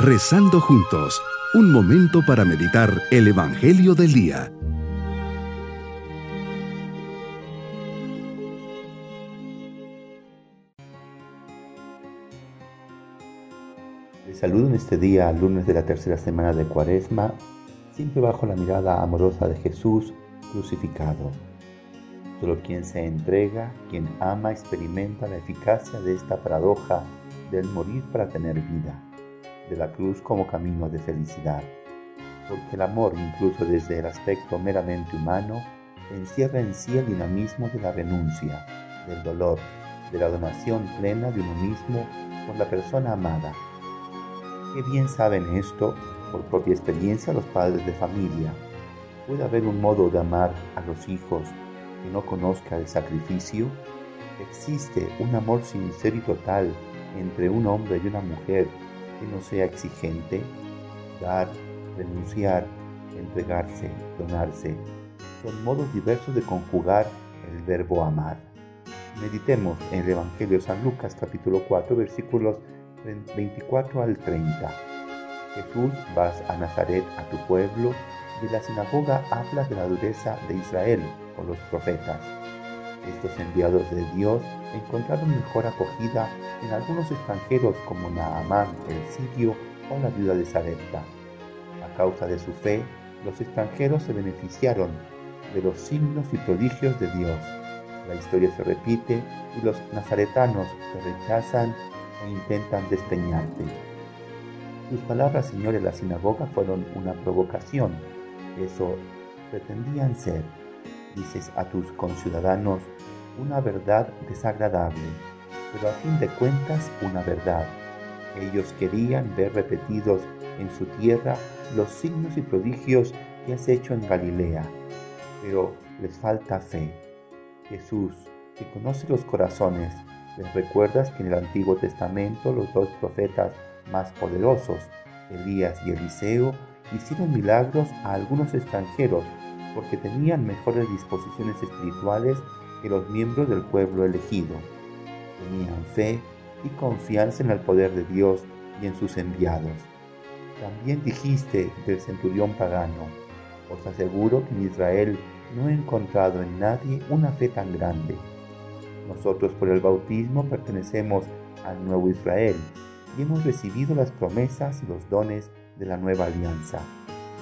Rezando juntos, un momento para meditar el Evangelio del Día. Les saludo en este día, lunes de la tercera semana de Cuaresma, siempre bajo la mirada amorosa de Jesús crucificado. Solo quien se entrega, quien ama, experimenta la eficacia de esta paradoja del morir para tener vida, de la cruz como camino de felicidad. Porque el amor, incluso desde el aspecto meramente humano, encierra en sí el dinamismo de la renuncia, del dolor, de la donación plena de uno mismo por la persona amada. Qué bien saben esto, por propia experiencia, los padres de familia. Puede haber un modo de amar a los hijos que no conozca el sacrificio? ¿Existe un amor sincero y total entre un hombre y una mujer que no sea exigente? Dar, renunciar, entregarse, donarse, son modos diversos de conjugar el verbo amar. Meditemos en el Evangelio de San Lucas capítulo 4 versículos 24 al 30. Jesús, vas a Nazaret, a tu pueblo, de la sinagoga hablas de la dureza de Israel con los profetas. Estos enviados de Dios encontraron mejor acogida en algunos extranjeros como Naamán el sirio o la viuda de Sarepta. A causa de su fe, los extranjeros se beneficiaron de los signos y prodigios de Dios. La historia se repite y los nazaretanos te rechazan e intentan despeñarte. Tus palabras, Señor, en la sinagoga fueron una provocación eso pretendían ser, dices a tus conciudadanos, una verdad desagradable, pero a fin de cuentas una verdad. Ellos querían ver repetidos en su tierra los signos y prodigios que has hecho en Galilea, pero les falta fe. Jesús, que conoce los corazones, les recuerdas que en el Antiguo Testamento los dos profetas más poderosos, Elías y Eliseo, hicieron milagros a algunos extranjeros porque tenían mejores disposiciones espirituales que los miembros del pueblo elegido. Tenían fe y confianza en el poder de Dios y en sus enviados. También dijiste del centurión pagano, os aseguro que en Israel no he encontrado en nadie una fe tan grande. Nosotros por el bautismo pertenecemos al nuevo Israel y hemos recibido las promesas y los dones de la nueva alianza,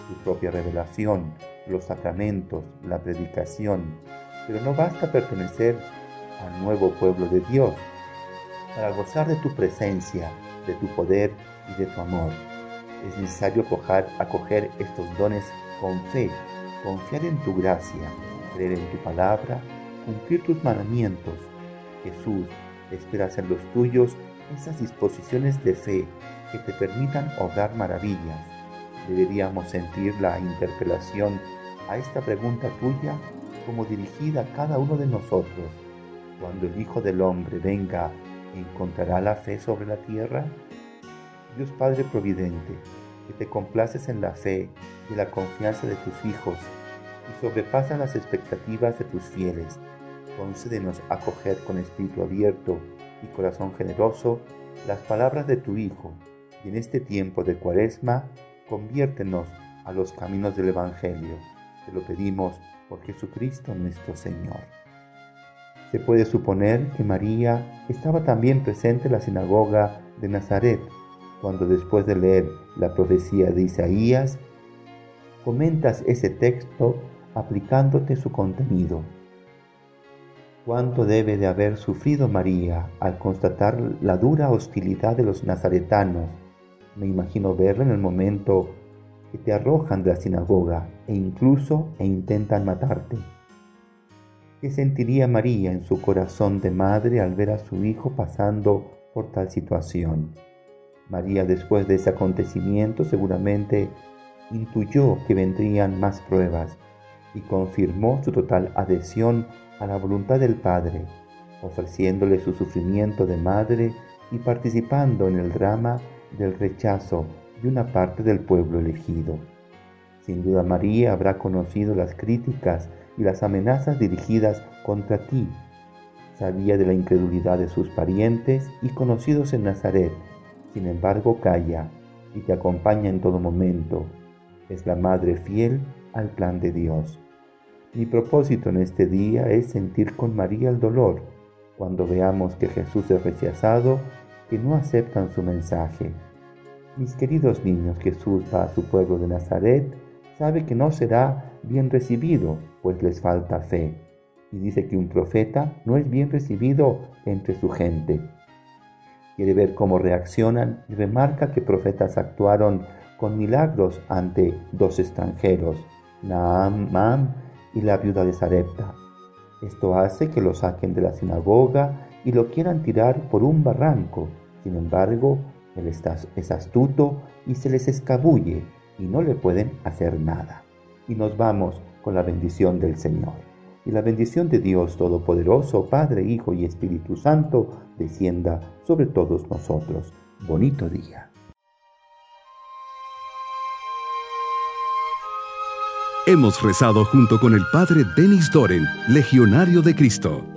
tu propia revelación, los sacramentos, la predicación. Pero no basta pertenecer al nuevo pueblo de Dios. Para gozar de tu presencia, de tu poder y de tu amor, es necesario acoger, acoger estos dones con fe, confiar en tu gracia, creer en tu palabra, cumplir tus mandamientos. Jesús espera ser los tuyos esas disposiciones de fe que te permitan obrar maravillas. Deberíamos sentir la interpelación a esta pregunta tuya como dirigida a cada uno de nosotros. Cuando el Hijo del Hombre venga, ¿encontrará la fe sobre la tierra? Dios Padre Providente, que te complaces en la fe y la confianza de tus hijos y sobrepasa las expectativas de tus fieles, concédenos acoger con espíritu abierto y corazón generoso las palabras de tu Hijo, y en este tiempo de cuaresma, conviértenos a los caminos del Evangelio. Te lo pedimos por Jesucristo nuestro Señor. Se puede suponer que María estaba también presente en la sinagoga de Nazaret, cuando después de leer la profecía de Isaías, comentas ese texto aplicándote su contenido cuánto debe de haber sufrido María al constatar la dura hostilidad de los nazaretanos. Me imagino verla en el momento que te arrojan de la sinagoga e incluso e intentan matarte. ¿Qué sentiría María en su corazón de madre al ver a su hijo pasando por tal situación? María después de ese acontecimiento seguramente intuyó que vendrían más pruebas y confirmó su total adhesión a la voluntad del Padre, ofreciéndole su sufrimiento de madre y participando en el drama del rechazo de una parte del pueblo elegido. Sin duda María habrá conocido las críticas y las amenazas dirigidas contra ti. Sabía de la incredulidad de sus parientes y conocidos en Nazaret. Sin embargo, calla y te acompaña en todo momento. Es la madre fiel al plan de Dios. Mi propósito en este día es sentir con María el dolor cuando veamos que Jesús es rechazado, que no aceptan su mensaje. Mis queridos niños, Jesús va a su pueblo de Nazaret, sabe que no será bien recibido, pues les falta fe, y dice que un profeta no es bien recibido entre su gente. Quiere ver cómo reaccionan y remarca que profetas actuaron con milagros ante dos extranjeros, Naamán y la viuda de Sarepta. Esto hace que lo saquen de la sinagoga y lo quieran tirar por un barranco. Sin embargo, él es astuto y se les escabulle y no le pueden hacer nada. Y nos vamos con la bendición del Señor. Y la bendición de Dios Todopoderoso, Padre, Hijo y Espíritu Santo, descienda sobre todos nosotros. Bonito día. Hemos rezado junto con el Padre Denis Doren, Legionario de Cristo.